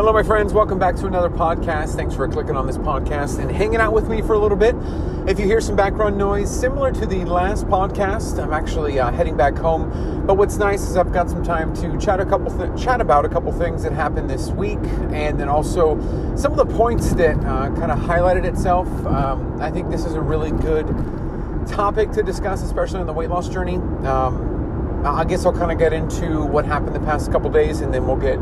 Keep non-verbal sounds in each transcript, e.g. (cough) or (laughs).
Hello, my friends. Welcome back to another podcast. Thanks for clicking on this podcast and hanging out with me for a little bit. If you hear some background noise similar to the last podcast, I'm actually uh, heading back home. But what's nice is I've got some time to chat a couple th- chat about a couple things that happened this week, and then also some of the points that uh, kind of highlighted itself. Um, I think this is a really good topic to discuss, especially on the weight loss journey. Um, I guess I'll kind of get into what happened the past couple days, and then we'll get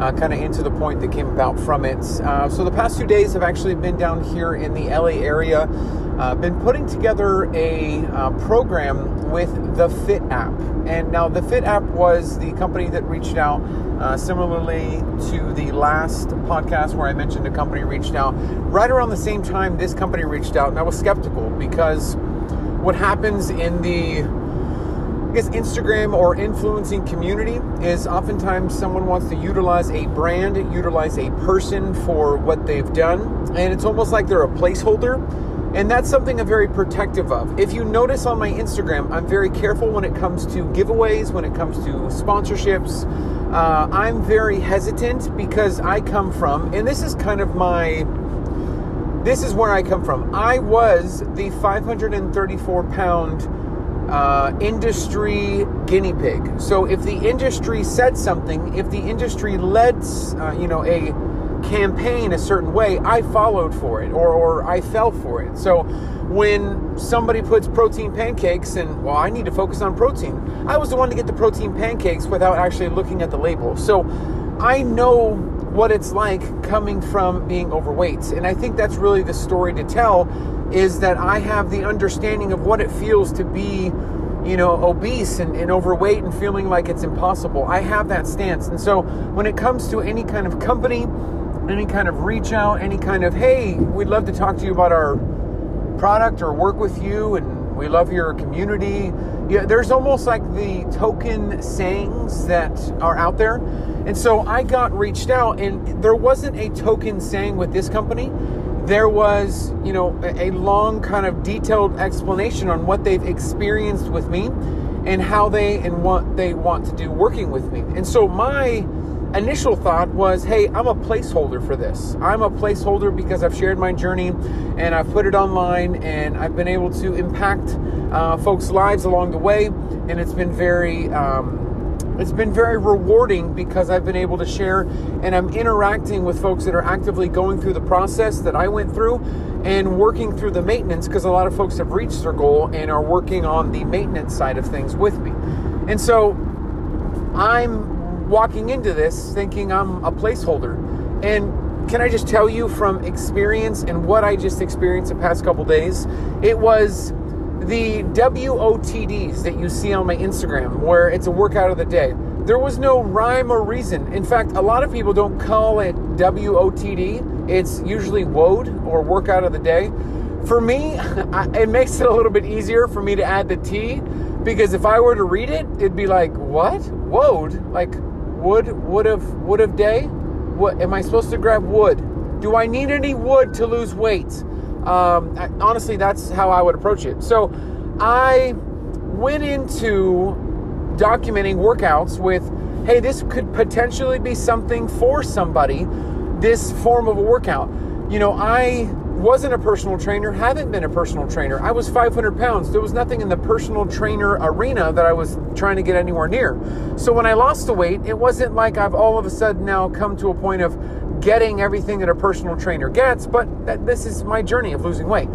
uh, kind of into the point that came about from it. Uh, so the past two days have actually been down here in the LA area. Uh, been putting together a uh, program with the Fit app, and now the Fit app was the company that reached out. Uh, similarly to the last podcast where I mentioned a company reached out, right around the same time this company reached out, and I was skeptical because what happens in the I guess Instagram or influencing community is oftentimes someone wants to utilize a brand, utilize a person for what they've done, and it's almost like they're a placeholder. And that's something I'm very protective of. If you notice on my Instagram, I'm very careful when it comes to giveaways, when it comes to sponsorships. Uh, I'm very hesitant because I come from, and this is kind of my, this is where I come from. I was the 534 pound uh, industry guinea pig. So if the industry said something, if the industry led, uh, you know, a campaign a certain way, I followed for it or, or I fell for it. So when somebody puts protein pancakes and, well, I need to focus on protein, I was the one to get the protein pancakes without actually looking at the label. So I know what it's like coming from being overweight. And I think that's really the story to tell is that I have the understanding of what it feels to be, you know, obese and, and, overweight and feeling like it's impossible. I have that stance. And so when it comes to any kind of company, any kind of reach out, any kind of, hey, we'd love to talk to you about our product or work with you and we love your community. Yeah, there's almost like the token sayings that are out there. And so I got reached out and there wasn't a token saying with this company there was, you know, a long kind of detailed explanation on what they've experienced with me and how they and what they want to do working with me. And so my initial thought was, hey, I'm a placeholder for this. I'm a placeholder because I've shared my journey and I've put it online and I've been able to impact uh, folks' lives along the way. And it's been very, um, it's been very rewarding because I've been able to share and I'm interacting with folks that are actively going through the process that I went through and working through the maintenance because a lot of folks have reached their goal and are working on the maintenance side of things with me. And so I'm walking into this thinking I'm a placeholder. And can I just tell you from experience and what I just experienced the past couple days, it was the WOTDs that you see on my Instagram, where it's a workout of the day, there was no rhyme or reason. In fact, a lot of people don't call it WOTD. It's usually WOD or workout of the day. For me, (laughs) it makes it a little bit easier for me to add the T because if I were to read it, it'd be like, what? WOD? Like wood, wood of, wood of day? What, am I supposed to grab wood? Do I need any wood to lose weight? Um, I, honestly, that's how I would approach it. So I went into documenting workouts with, hey, this could potentially be something for somebody, this form of a workout. You know, I wasn't a personal trainer, haven't been a personal trainer. I was 500 pounds. There was nothing in the personal trainer arena that I was trying to get anywhere near. So when I lost the weight, it wasn't like I've all of a sudden now come to a point of getting everything that a personal trainer gets, but that this is my journey of losing weight.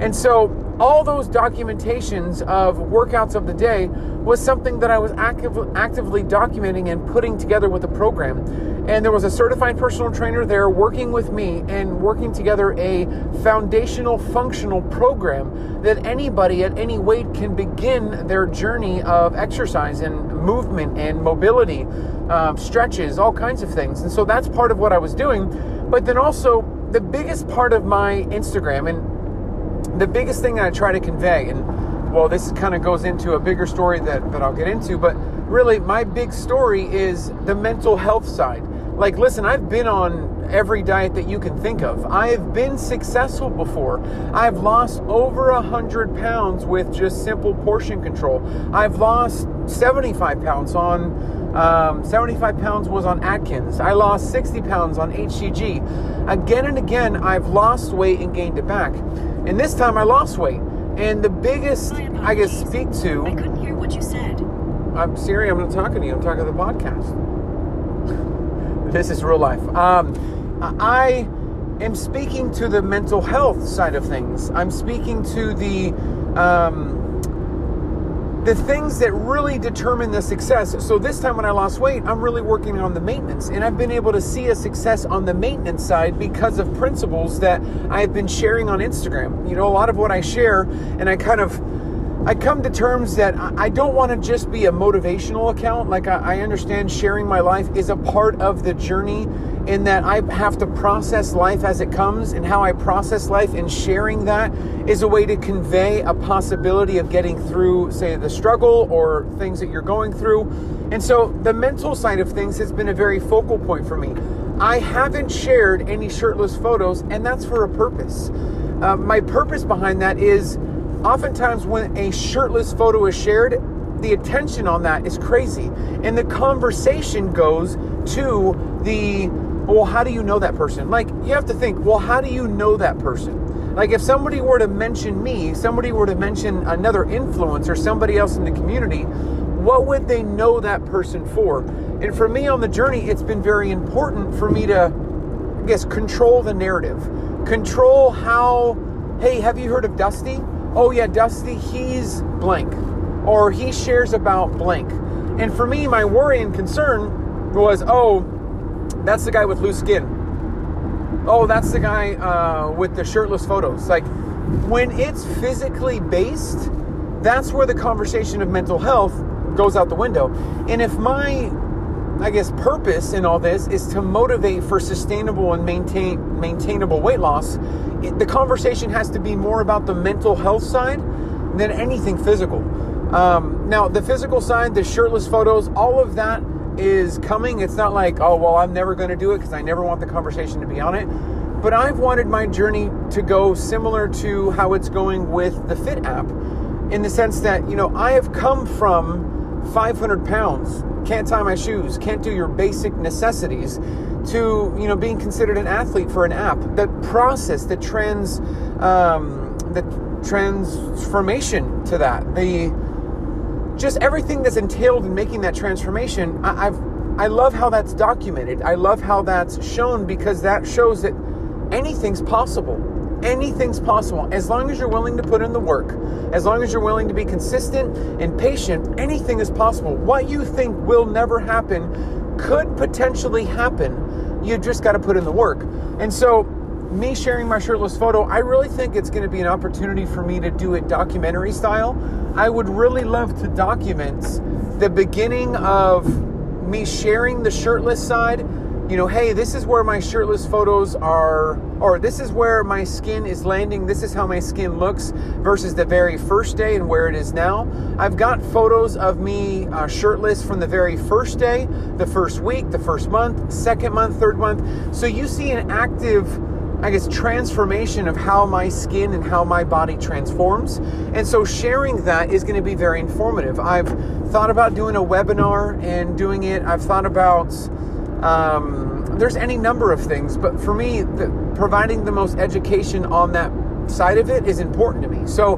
And so all those documentations of workouts of the day was something that I was active, actively documenting and putting together with the program. And there was a certified personal trainer there working with me and working together a foundational functional program that anybody at any weight can begin their journey of exercise and movement and mobility, um, stretches, all kinds of things. And so that's part of what I was doing. But then also, the biggest part of my Instagram, and the biggest thing that I try to convey, and well, this kind of goes into a bigger story that, that I'll get into, but really, my big story is the mental health side. Like, listen, I've been on every diet that you can think of. I've been successful before. I've lost over a hundred pounds with just simple portion control. I've lost 75 pounds on Um, 75 pounds was on Atkins. I lost 60 pounds on HCG. Again and again, I've lost weight and gained it back. And this time I lost weight. And the biggest I can speak to. I couldn't hear what you said. I'm Siri, I'm not talking to you. I'm talking to the podcast. This is real life. Um, I am speaking to the mental health side of things. I'm speaking to the. Um, the things that really determine the success. So this time when I lost weight, I'm really working on the maintenance. And I've been able to see a success on the maintenance side because of principles that I've been sharing on Instagram. You know, a lot of what I share and I kind of I come to terms that I don't want to just be a motivational account. Like I understand sharing my life is a part of the journey in that I have to process life as it comes, and how I process life and sharing that is a way to convey a possibility of getting through, say, the struggle or things that you're going through. And so the mental side of things has been a very focal point for me. I haven't shared any shirtless photos, and that's for a purpose. Uh, my purpose behind that is oftentimes when a shirtless photo is shared, the attention on that is crazy. And the conversation goes to the, well, how do you know that person? Like, you have to think, well, how do you know that person? Like, if somebody were to mention me, somebody were to mention another influencer, somebody else in the community, what would they know that person for? And for me on the journey, it's been very important for me to, I guess, control the narrative, control how, hey, have you heard of Dusty? Oh yeah, Dusty, he's blank, or he shares about blank. And for me, my worry and concern was, oh, that's the guy with loose skin. Oh, that's the guy uh, with the shirtless photos. Like, when it's physically based, that's where the conversation of mental health goes out the window. And if my I guess purpose in all this is to motivate for sustainable and maintain maintainable weight loss. It, the conversation has to be more about the mental health side than anything physical. Um, now, the physical side, the shirtless photos, all of that is coming. It's not like, oh, well, I'm never going to do it because I never want the conversation to be on it. But I've wanted my journey to go similar to how it's going with the Fit app in the sense that, you know, I have come from 500 pounds can't tie my shoes, can't do your basic necessities, to you know being considered an athlete for an app. The process, the trans, um, the transformation to that, the just everything that's entailed in making that transformation. I, I've I love how that's documented. I love how that's shown because that shows that anything's possible anything's possible. As long as you're willing to put in the work as long as you're willing to be consistent and patient anything is possible. What you think will never happen could potentially happen. You just got to put in the work. And so me sharing my shirtless photo i really think it's going to be an opportunity for me to do it documentary style. I would really love to document the beginning of me sharing the shirtless side you know, hey, this is where my shirtless photos are, or this is where my skin is landing, this is how my skin looks versus the very first day and where it is now. I've got photos of me uh, shirtless from the very first day, the first week, the first month, second month, third month. So you see an active, I guess, transformation of how my skin and how my body transforms. And so sharing that is going to be very informative. I've thought about doing a webinar and doing it, I've thought about, um, there's any number of things, but for me, the, providing the most education on that side of it is important to me. So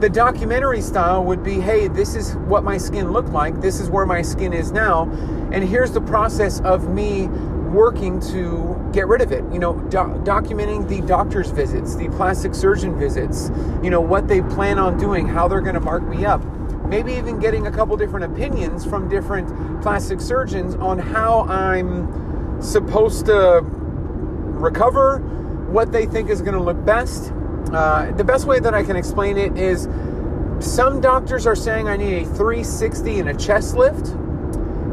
the documentary style would be hey, this is what my skin looked like, this is where my skin is now, and here's the process of me working to get rid of it. You know, do- documenting the doctor's visits, the plastic surgeon visits, you know, what they plan on doing, how they're going to mark me up maybe even getting a couple different opinions from different plastic surgeons on how I'm supposed to recover, what they think is going to look best. Uh, the best way that I can explain it is some doctors are saying I need a 360 and a chest lift.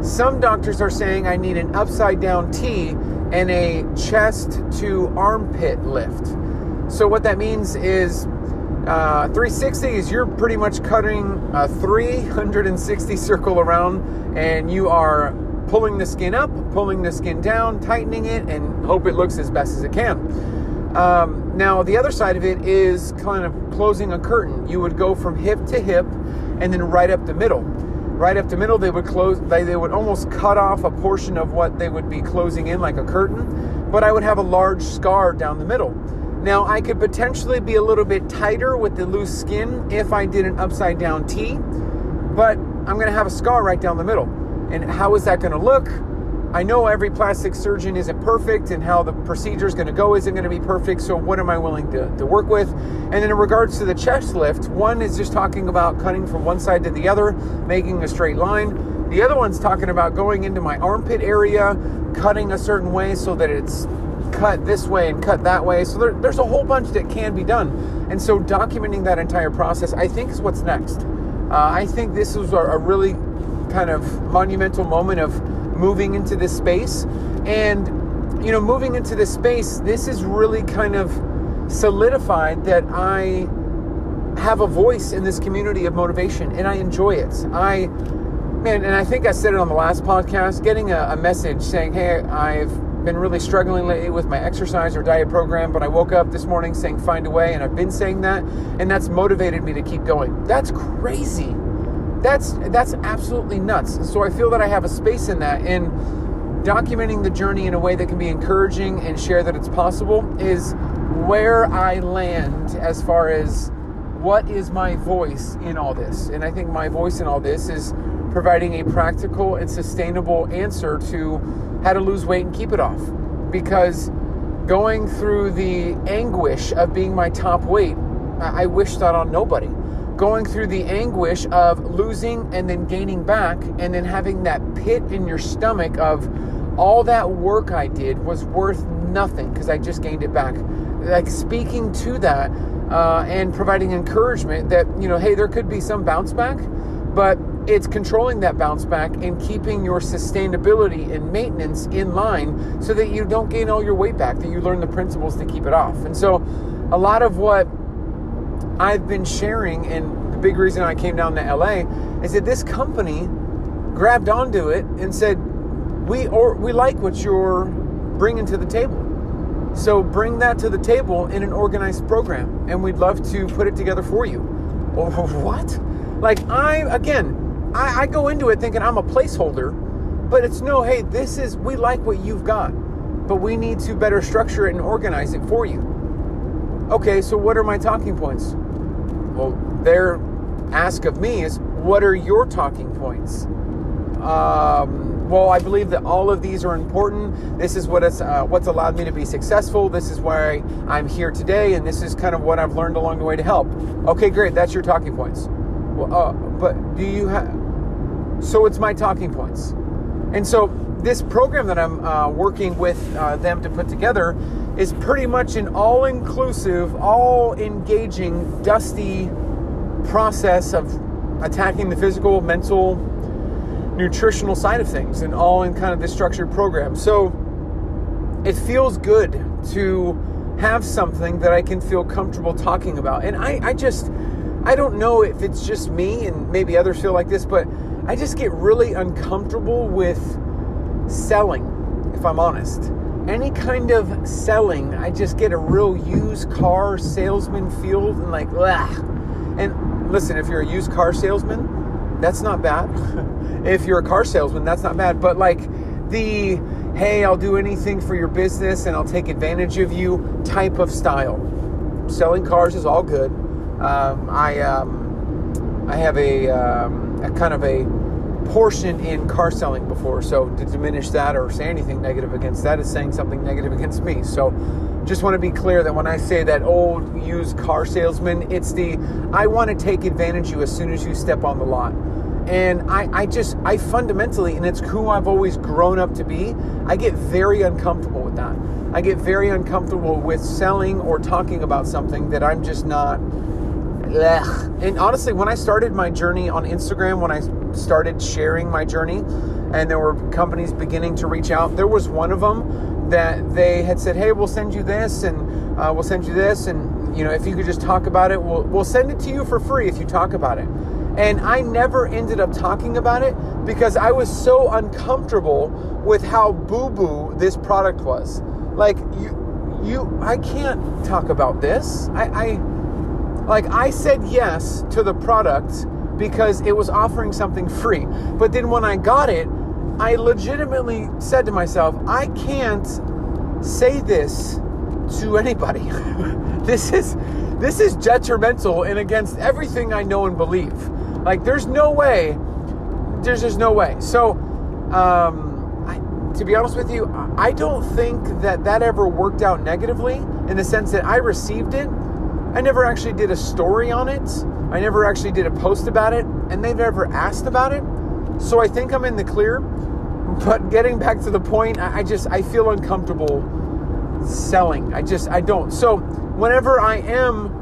Some doctors are saying I need an upside down T and a chest to armpit lift. So, what that means is uh, 360 is you're pretty much cutting a 360 circle around and you are pulling the skin up, pulling the skin down, tightening it, and hope it looks as best as it can. Um, now, the other side of it is kind of closing a curtain. You would go from hip to hip and then right up the middle. right up the middle. They would close. They, they would almost cut off a portion of what they would be closing in, like a curtain. But I would have a large scar down the middle. Now I could potentially be a little bit tighter with the loose skin if I did an upside down T, but I'm to have a scar right down the middle. And how is that to look? I know every plastic surgeon isn't perfect and how the procedure is going to go isn't going to be perfect. So, what am I willing to, to work with? And then, in regards to the chest lift, one is just talking about cutting from one side to the other, making a straight line. The other one's talking about going into my armpit area, cutting a certain way so that it's cut this way and cut that way. So, there, there's a whole bunch that can be done. And so, documenting that entire process, I think, is what's next. Uh, I think this was a, a really kind of monumental moment of moving into this space. And, you know, moving into this space, this is really kind of solidified that I have a voice in this community of motivation and I enjoy it. I, man, and I think I said it on the last podcast, getting a, a message saying, hey, I've been really struggling lately with my exercise or diet program, but I woke up this morning saying find a way, and I've been saying that, and that's motivated me to keep going. That's crazy that's that's absolutely nuts. So I feel that I have a space in that and documenting the journey in a way that can be encouraging and share that it's possible is where I land as far as what is my voice in all this. And I think my voice in all this is providing a practical and sustainable answer to how to lose weight and keep it off. Because going through the anguish of being my top weight, I wish that on nobody going through the anguish of losing and then gaining back and then having that pit in your stomach of all that work I did was worth nothing because I just gained it back. Like speaking to that uh, and providing encouragement that, you know, hey, there could be some bounce back, but it's controlling that bounce back and keeping your sustainability and maintenance in line so that you don't gain all your weight back, that you learn the principles to keep it off. And so a lot of what I've been sharing, and the big reason I came down to LA is that this company grabbed onto it and said, "We or we like what you're bringing to the table. So bring that to the table in an organized program, and we'd love to put it together for you." Or (laughs) what? Like I again, I, I go into it thinking I'm a placeholder, but it's no. Hey, this is we like what you've got, but we need to better structure it and organize it for you. Okay, so what are my talking points? Well, their ask of me is, what are your talking points? Um, well, I believe that all of these are important. This is what is, uh, what's allowed me to be successful. This is why I'm here today, and this is kind of what I've learned along the way to help. Okay, great. That's your talking points. Well, uh, but do you have? So it's my talking points, and so this program that I'm uh, working with uh, them to put together is pretty much an all inclusive, all engaging, dusty process of attacking the physical, mental, nutritional side of things and all in kind of this structured program. So it feels good to have something that I can feel comfortable talking about. And I, I just, I don't know if it's just me and maybe others feel like this, but I just get really uncomfortable with selling, if I'm honest any kind of selling, I just get a real used car salesman feel and like, ugh. And listen, if you're a used car salesman, that's not bad. (laughs) if you're a car salesman, that's not bad. But like the, hey, I'll do anything for your business and I'll take advantage of you type of style. Selling cars is all good. Um, I, um, I have a, um, a kind of a portion in car selling before. So to diminish that or say anything negative against that is saying something negative against me. So just want to be clear that when I say that old used car salesman, it's the I want to take advantage of you as soon as you step on the lot. And I, I just, I fundamentally, and it's who I've always grown up to be, I get very uncomfortable with that. I get very uncomfortable with selling or talking about something that I'm just not. And honestly, when I started my journey on Instagram, when I started sharing my journey and there were companies beginning to reach out. There was one of them that they had said, "Hey, we'll send you this and uh, we'll send you this and you know, if you could just talk about it, we'll we'll send it to you for free if you talk about it." And I never ended up talking about it because I was so uncomfortable with how boo-boo this product was. Like you you I can't talk about this. I, I like I said yes to the product because it was offering something free. But then when I got it, I legitimately said to myself, I can't say this to anybody. (laughs) this is this is detrimental and against everything I know and believe. Like there's no way there's just no way. So um, to be honest with you, I don't think that that ever worked out negatively in the sense that I received it. I never actually did a story on it. I never actually did a post about it, and they've never asked about it. So I think I'm in the clear. But getting back to the point, I just I feel uncomfortable selling. I just I don't. So whenever I am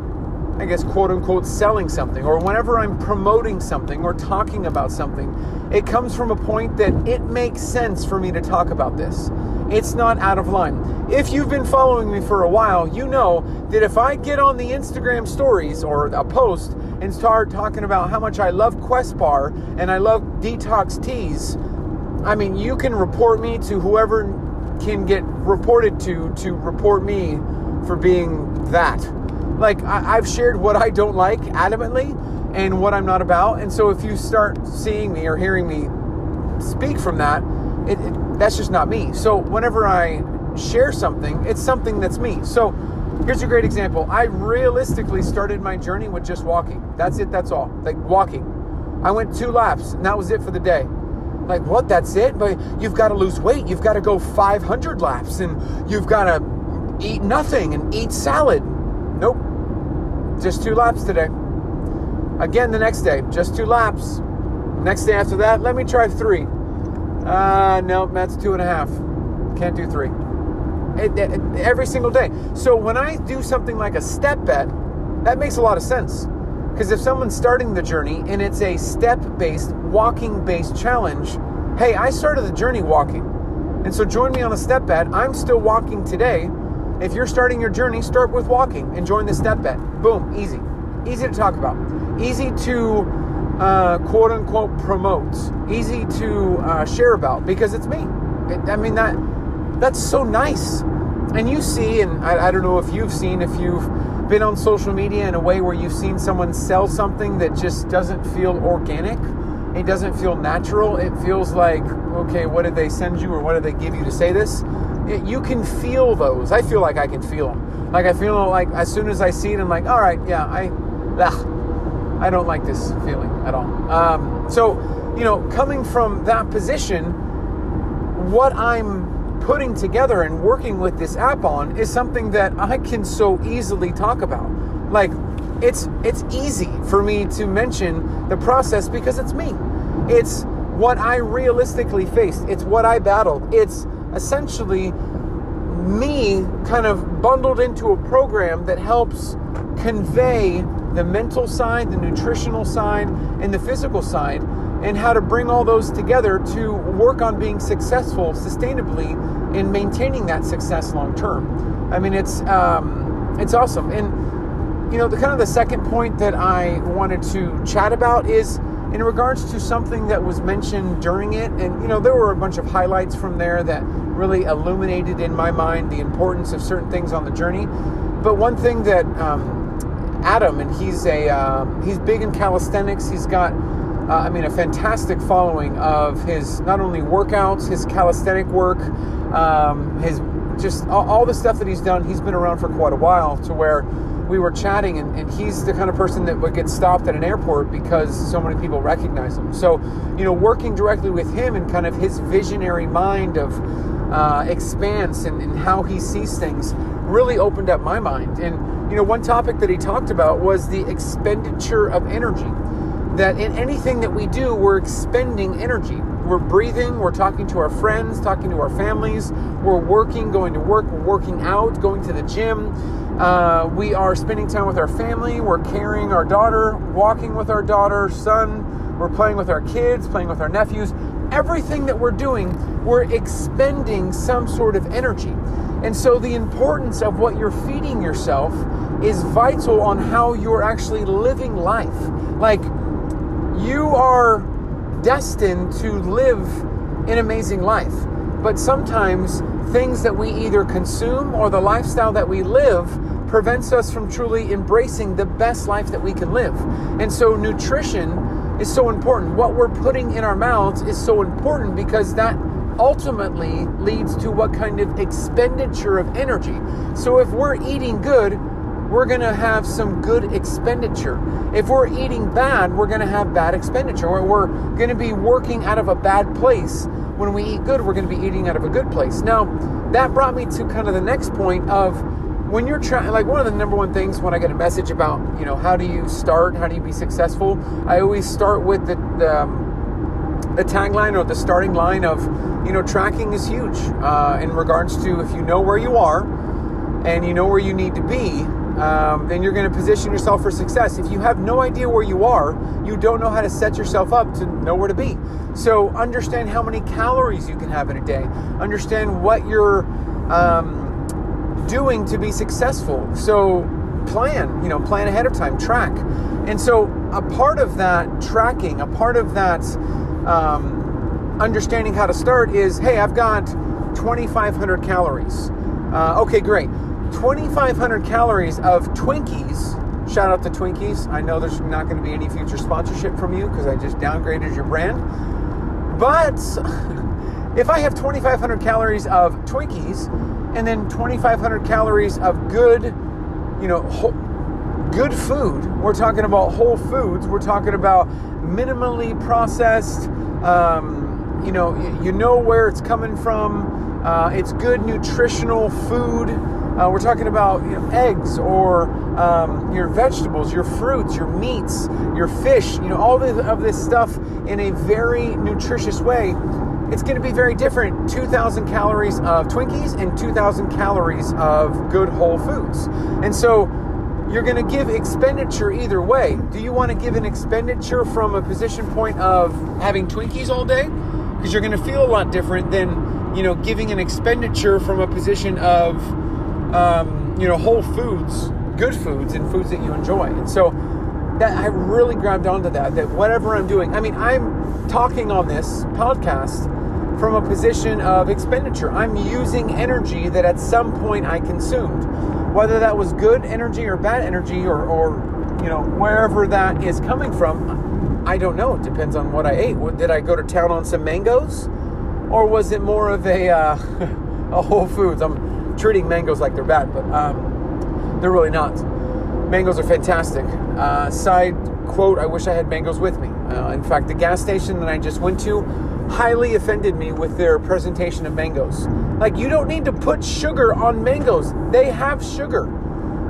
I guess, quote unquote, selling something, or whenever I'm promoting something or talking about something, it comes from a point that it makes sense for me to talk about this. It's not out of line. If you've been following me for a while, you know that if I get on the Instagram stories or a post and start talking about how much I love Quest Bar and I love Detox Teas, I mean, you can report me to whoever can get reported to to report me for being that. Like, I, have shared what I don't like adamantly and what I'm not about. And so if you start seeing me or hearing me speak from that, it, it, that's just not me. So whenever I share something, it's something that's me. So here's a great example. I realistically started my journey with just walking. That's it, that's all. Like walking. I went two laps, and that was it for the day. Like, what? That's it? But you've got to lose weight. You've got to go 500 laps, and you've got to eat nothing and eat salad. Nope. Just two laps today. Again the next day, just two laps. Next day after that, let me try three. Uh, no, that's two and a half. Can't do three. It, it, every single day. So when I do something like a step bet, that makes a lot of sense. Because if someone's starting the journey and it's a step based, walking based challenge, hey, I started the journey walking. And so join me on a step bet. I'm still walking today. If you're starting your journey, start with walking and join the step bet. Boom, easy. Easy to talk about. Easy to uh, quote unquote promote. Easy to uh, share about because it's me. I mean that that's so nice. And you see, and I, I don't know if you've seen, if you've been on social media in a way where you've seen someone sell something that just doesn't feel organic. It doesn't feel natural. It feels like, okay, what did they send you or what did they give you to say this? You can feel those. I feel like I can feel them. Like I feel like as soon as I see it, I'm like, all right, yeah, I, ugh, I don't like this feeling at all. Um, so, you know, coming from that position, what I'm putting together and working with this app on is something that I can so easily talk about. Like, it's it's easy for me to mention the process because it's me. It's what I realistically faced. It's what I battled. It's essentially me kind of bundled into a program that helps convey the mental side, the nutritional side, and the physical side, and how to bring all those together to work on being successful sustainably in maintaining that success long term. I mean, it's um, it's awesome. And you know, the kind of the second point that I wanted to chat about is in regards to something that was mentioned during it, and you know, there were a bunch of highlights from there that really illuminated in my mind the importance of certain things on the journey. But one thing that um, Adam, and he's a uh, he's big in calisthenics. He's got, uh, I mean, a fantastic following of his not only workouts, his calisthenic work, um, his just all, all the stuff that he's done. He's been around for quite a while to where we were chatting, and, and, he's the kind of person that would get stopped at an airport because so many people recognize him. So, you know, working directly with him and kind of his visionary mind of uh, expanse and, and how he sees things really opened up my mind. And, you know, one topic that he talked about was the expenditure of energy. That in anything that we do, we're expending energy. We're breathing, we're talking to our friends, talking to our families, we're working, going to work, we're working out, going to the gym uh, we are spending time with our family. We're carrying our daughter, walking with our daughter, son. We're playing with our kids, playing with our nephews. Everything that we're doing, we're expending some sort of energy. And so, the importance of what you're feeding yourself is vital on how you're actually living life. Like, you are destined to live an amazing life. But sometimes things that we either consume or the lifestyle that we live prevents us from truly embracing the best life that we can live. And so, nutrition is so important. What we're putting in our mouths is so important because that ultimately leads to what kind of expenditure of energy. So if we're eating good, we're going to have some good expenditure. If we're eating bad, we're going to have bad expenditure. We're going to be working out of a bad place. When we eat good, we're going to be eating out of a good place. Now, that brought me to kind of the next point of when you're trying like one of the number one things when i get a message about you know how do you start how do you be successful i always start with the the, um, the tagline or the starting line of you know tracking is huge uh, in regards to if you know where you are and you know where you need to be um, then you're going to position yourself for success. If you have no idea where you are, you don't know how to set yourself up to know where to be. So understand how many calories you can have in a day. Understand what you're um, doing to be successful. So plan, you know, plan ahead of time, track. And so a part of that tracking, a part of that um, understanding how to start is, hey, I've got 2,500 calories. Uh, okay, great 2,500 calories of Twinkies. Shout out to Twinkies. I know there's not going to be any future sponsorship from you because I just downgraded your brand. But (laughs) if I have 2,500 calories of Twinkies and then 2,500 calories of good, you know, whole, good food, we're talking about whole foods, we're talking about minimally processed, um, you know, you know where it's coming from. Uh, it's good nutritional food uh, we're talking about you know, eggs or um, your vegetables, your fruits, your meats, your fish, you know, all this, of this stuff in a very nutritious way. It's going to be very different 2,000 calories of Twinkies and 2,000 calories of good whole foods. And so you're going to give expenditure either way. Do you want to give an expenditure from a position point of having Twinkies all day? Because you're going to feel a lot different than, you know, giving an expenditure from a position of um, you know, whole foods, good foods, and foods that you enjoy. And so that I really grabbed onto that. That whatever I'm doing, I mean, I'm talking on this podcast from a position of expenditure. I'm using energy that at some point I consumed, whether that was good energy or bad energy or, or you know, wherever that is coming from. I don't know. It depends on what I ate. Did I go to town on some mangoes, or was it more of a uh, (laughs) a Whole Foods? I'm treating mangoes like they're bad, but um, they're really not. Mangoes are fantastic. Uh, side quote: I wish I had mangoes with me. Uh, in fact, the gas station that I just went to highly offended me with their presentation of mangoes. Like, you don't need to put sugar on mangoes; they have sugar.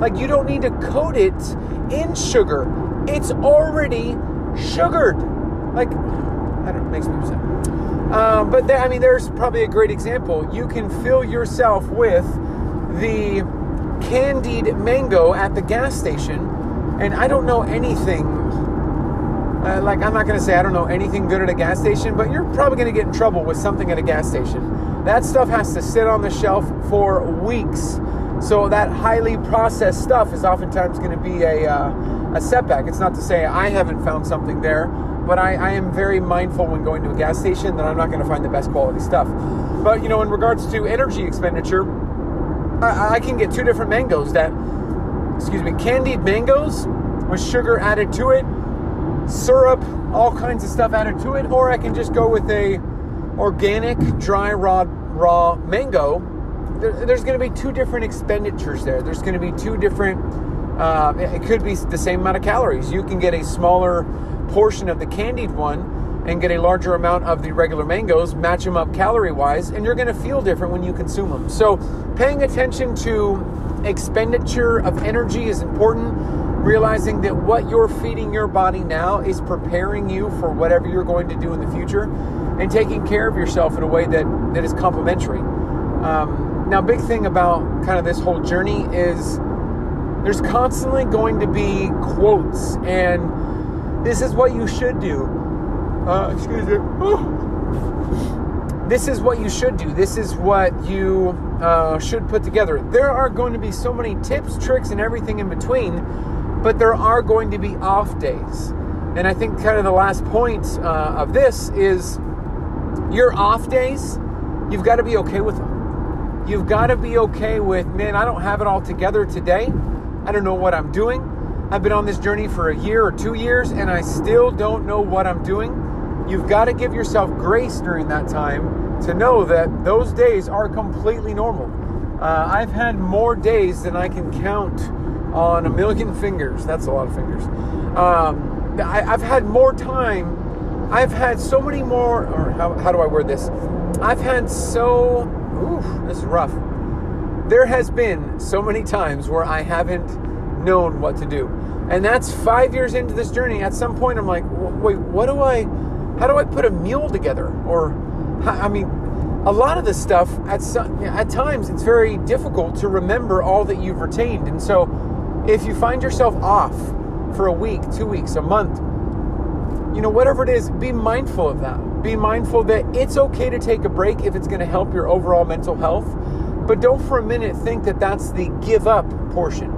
Like, you don't need to coat it in sugar; it's already sugared. Like, I don't know, makes me upset. Um, but there, I mean, there's probably a great example. You can fill yourself with the candied mango at the gas station, and I don't know anything. Uh, like, I'm not going to say I don't know anything good at a gas station, but you're probably going to get in trouble with something at a gas station. That stuff has to sit on the shelf for weeks. So, that highly processed stuff is oftentimes going to be a, uh, a setback. It's not to say I haven't found something there but I, I, am very mindful when going to a gas station that I'm not going to find the best quality stuff. But you know, in regards to energy expenditure, I, I can get two different mangoes that, excuse me, candied mangoes with sugar added to it, syrup, all kinds of stuff added to it, or I can just go with a organic dry raw raw mango. There, there's going to be two different expenditures there. There's going to be two different. Uh, it could be the same amount of calories. You can get a smaller portion of the candied one and get a larger amount of the regular mangoes, match them up calorie wise, and you're going to feel different when you consume them. So, paying attention to expenditure of energy is important. Realizing that what you're feeding your body now is preparing you for whatever you're going to do in the future, and taking care of yourself in a way that, that is complementary. Um, now, big thing about kind of this whole journey is there's constantly going to be quotes and this is what you should do. Uh, excuse me. This is what you should do. This is what you uh, should put together. There are going to be so many tips, tricks, and everything in between, but there are going to be off days. And I think kind of the last point uh, of this is your off days, you've got to be okay with them. You've got to be okay with, man, I don't have it all together today. I don't know what I'm doing. I've been on this journey for a year or two years and I still don't know what I'm doing. You've got to give yourself grace during that time to know that those days are completely normal. Uh, I've had more days than I can count on a million fingers. That's a lot of fingers. Um, I, have had more time. I've had so many more, or how, how do I word this? I've had so, ooh, this is rough. There has been so many times where I haven't known what to do. And that's five years into this journey. At some point, I'm like, wait, what do I, how do I put a meal together? Or, I mean, a lot of this stuff, at, some, at times, it's very difficult to remember all that you've retained. And so, if you find yourself off for a week, two weeks, a month, you know, whatever it is, be mindful of that. Be mindful that it's okay to take a break if it's going to help your overall mental health. But don't for a minute think that that's the give up portion.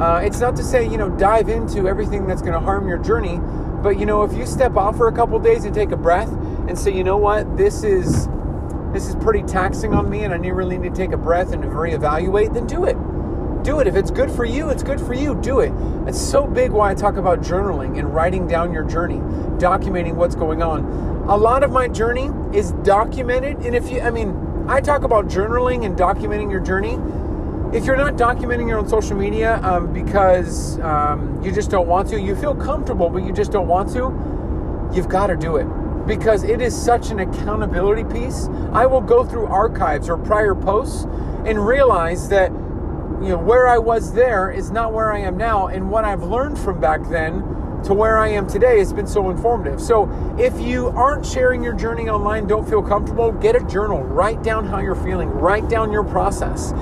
Uh, it's not to say, you know, dive into everything that's going to harm your journey. But, you know, if you step off for a couple days and take a breath and say, you know what, this is this is pretty taxing on me and I really need to take a breath and reevaluate, then do it do it. If it's good for you, it's good for you. Do it. It's so big why I talk about journaling and writing down your journey, documenting what's going on. A lot of my journey is documented. And if you, I mean, I talk about journaling and documenting your journey. If you're not documenting your own social media um, because um, you just don't want to, you feel comfortable, but you just don't want to, you've got to do it because it is such an accountability piece. I will go through archives or prior posts and realize that you know, where I was there is not where I am now. And what I've learned from back then to where I am today has been so informative. So if you aren't sharing your journey online, don't feel comfortable, get a journal, write down how you're feeling, write down your process.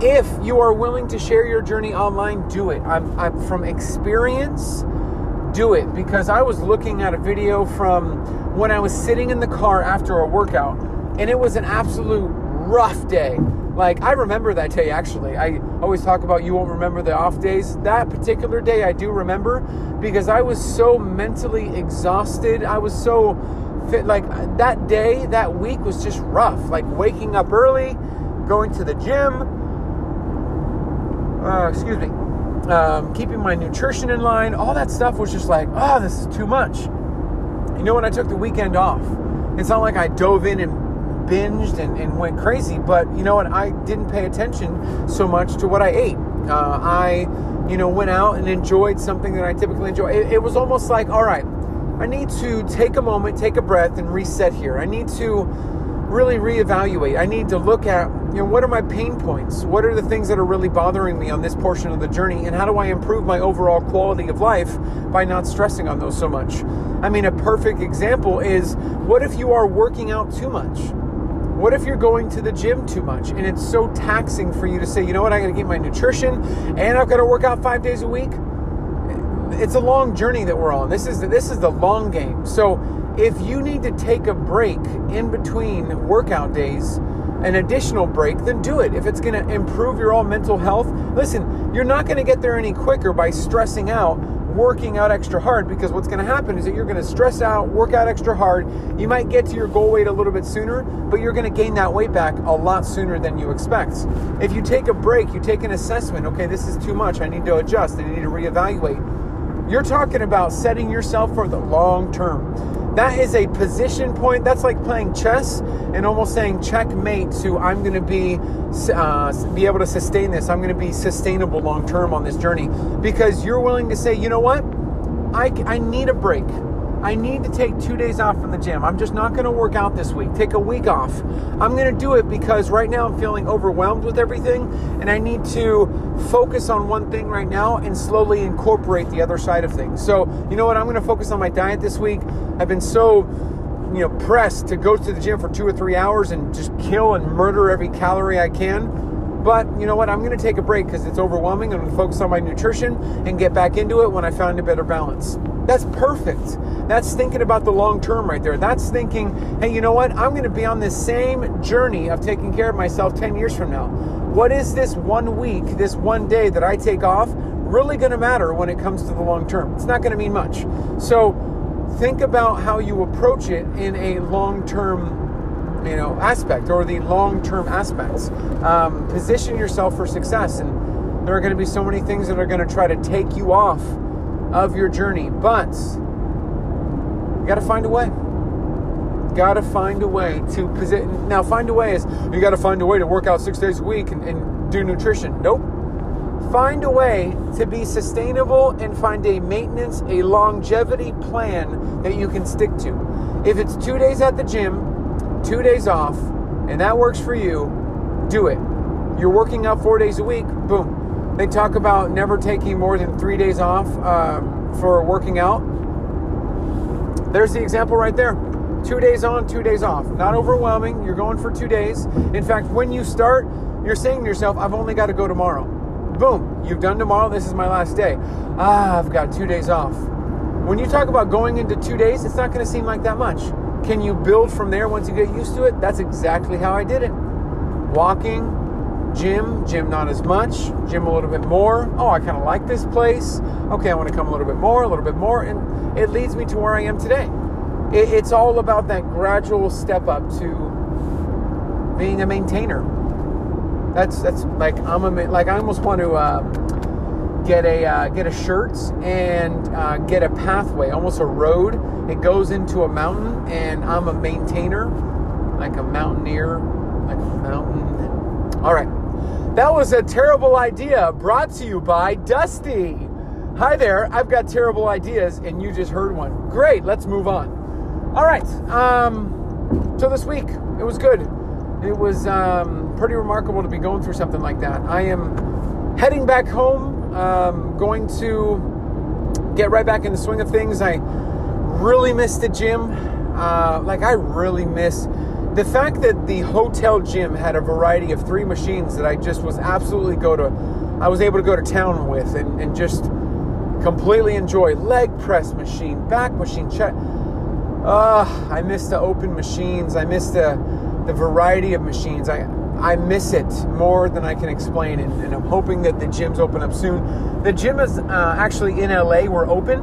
If you are willing to share your journey online, do it. I'm, I'm from experience, do it because I was looking at a video from when I was sitting in the car after a workout and it was an absolute rough day like, I remember that day actually. I always talk about you won't remember the off days. That particular day I do remember because I was so mentally exhausted. I was so fit. Like, that day, that week was just rough. Like, waking up early, going to the gym, uh, excuse me, um, keeping my nutrition in line, all that stuff was just like, oh, this is too much. You know, when I took the weekend off, it's not like I dove in and binged and, and went crazy. But you know what? I didn't pay attention so much to what I ate. Uh, I, you know, went out and enjoyed something that I typically enjoy. It, it was almost like, all right, I need to take a moment, take a breath, and reset here. I need to really reevaluate. I need to look at, you know, what are my pain points? What are the things that are really bothering me on this portion of the journey? And how do I improve my overall quality of life by not stressing on those so much? I mean, a perfect example is what if you are working out too much? What if you're going to the gym too much and it's so taxing for you to say, you know what, I gotta get my nutrition and I've gotta work out five days a week? It's a long journey that we're on. This is this is the long game. So if you need to take a break in between workout days, an additional break, then do it. If it's going to improve your all mental health, listen, you're not going to get there any quicker by stressing out working out extra hard because what's going to happen is that you're going to stress out, work out extra hard. You might get to your goal weight a little bit sooner, but you're going to gain that weight back a lot sooner than you expect. If you take a break, you take an assessment, okay, this is too much. I need to adjust. I need to reevaluate. You're talking about setting yourself for the long term. That is a position point. That's like playing chess and almost saying checkmate to I'm going to be uh, be able to sustain this. I'm going to be sustainable long term on this journey because you're willing to say, you know what, I I need a break. I need to take two days off from the gym. I'm just not going to work out this week. Take a week off. I'm going to do it because right now I'm feeling overwhelmed with everything and I need to focus on one thing right now and slowly incorporate the other side of things. So, you know what? I'm going to focus on my diet this week. I've been so you know pressed to go to the gym for two or three hours and just kill and murder every calorie I can but you know what? I'm going to take a break because it's overwhelming. I'm going to focus on my nutrition and get back into it when I find a better balance. That's perfect. That's thinking about the long term right there. That's thinking, hey, you know what? I'm going to be on this same journey of taking care of myself 10 years from now. What is this one week, this one day that I take off really going to matter when it comes to the long term? It's not going to mean much. So think about how you approach it in a long term you know aspect or the long term aspects. Um, position yourself for success and There are going to be so many things that are going to try to take you off of your journey, but got to find a way. Got to find a way to position. Now, find a way is you got to find a way to work out six days a week and, and do nutrition. Nope. Find a way to be sustainable and find a maintenance, a longevity plan that you can stick to. If it's two days at the gym, two days off, and that works for you, do it. You're working out four days a week, boom. They talk about never taking more than three days off um, for working out. There's the example right there. Two days on, two days off. Not overwhelming. You're going for two days. In fact, when you start, you're saying to yourself, I've only got to go tomorrow. Boom, you've done tomorrow. This is my last day. Ah, I've got two days off. When you talk about going into two days, it's not going to seem like that much. Can you build from there once you get used to it? That's exactly how I did it. Walking, gym, gym not as much, gym a little bit more. Oh, I kind of like this place. Okay, I want to come a little bit more, a little bit more. And it leads me to where I am today. It, it's all about that gradual step up to being a maintainer. That's that's like I'm a like I almost want to uh, get a uh, get a shirt and uh, get a pathway, almost a road. It goes into a mountain, and I'm a maintainer, like a mountaineer, like a mountain. All right, that was a terrible idea. Brought to you by Dusty. Hi there. I've got terrible ideas, and you just heard one. Great. Let's move on. All right. Um, so this week it was good. It was um, pretty remarkable to be going through something like that. I am heading back home. Um, going to get right back in the swing of things. I really missed the gym. Uh, like I really miss the fact that the hotel gym had a variety of three machines that I just was absolutely go to. I was able to go to town with and, and just completely enjoy leg press machine, back machine, check. Uh, I miss the open machines. I miss the the variety of machines. I I miss it more than I can explain, and, and I'm hoping that the gyms open up soon. The gym is uh, actually in LA. We're open,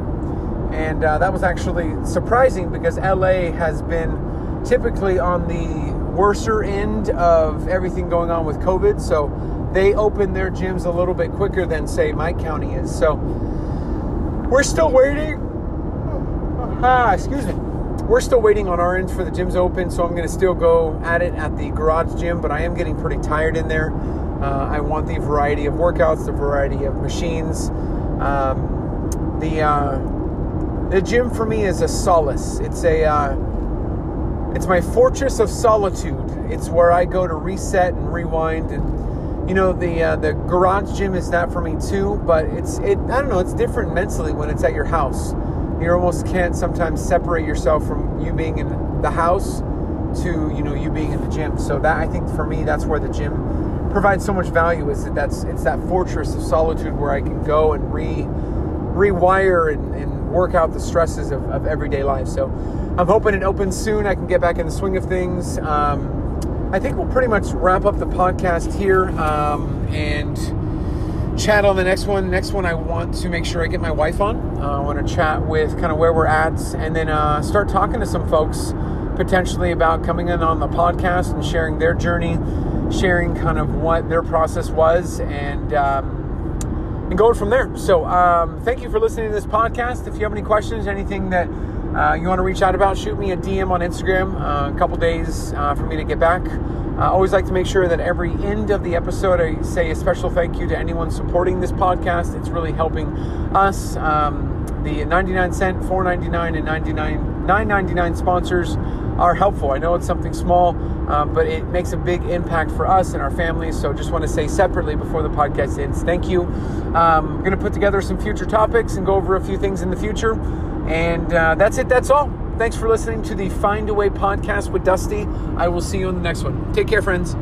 and uh, that was actually surprising because LA has been typically on the worser end of everything going on with COVID. So they open their gyms a little bit quicker than say my county is. So we're still waiting. Ah, excuse me we're still waiting on our end for the gyms open, so I'm going to still go at it at the garage gym, but I am getting pretty tired in there. Uh, I want the variety of workouts, the variety of machines. Um, the uh, the gym for me is a solace. It's a uh, it's my fortress of solitude. It's where I go to reset and rewind and you know the uh, the garage gym is that for me too but it's it i don't know it's different mentally when it's at your house you almost can't sometimes separate yourself from you being in the house to you know you being in the gym so that i think for me that's where the gym provides so much value is that that's it's that fortress of solitude where i can go and re rewire and, and work out the stresses of, of, everyday life so i'm hoping it opens soon i can get back in the swing of things um, i think we'll pretty much wrap up the podcast here um, and chat on the next one. Next one, I want to make sure I get my wife on. Uh, I want to chat with kind of where we're at and then uh, start talking to some folks potentially about coming in on the podcast and sharing their journey, sharing kind of what their process was, and um, and going from there. So, um, thank you for listening to this podcast. If you have any questions, anything that uh, you want to reach out about, shoot me a DM on Instagram. Uh, a couple days uh, for me to get back. I always like to make sure that every end of the episode, I say a special thank you to anyone supporting this podcast. It's really helping us. Um, the 99 cent, 4.99, and 99 9.99 sponsors are helpful. I know it's something small, um, but it makes a big impact for us and our families. So just want to say separately before the podcast ends, thank you. Um, I'm going to put together some future topics and go over a few things in the future. And uh, that's it. That's all. Thanks for listening to the Find a Way podcast with Dusty. I will see you in the next one. Take care, friends.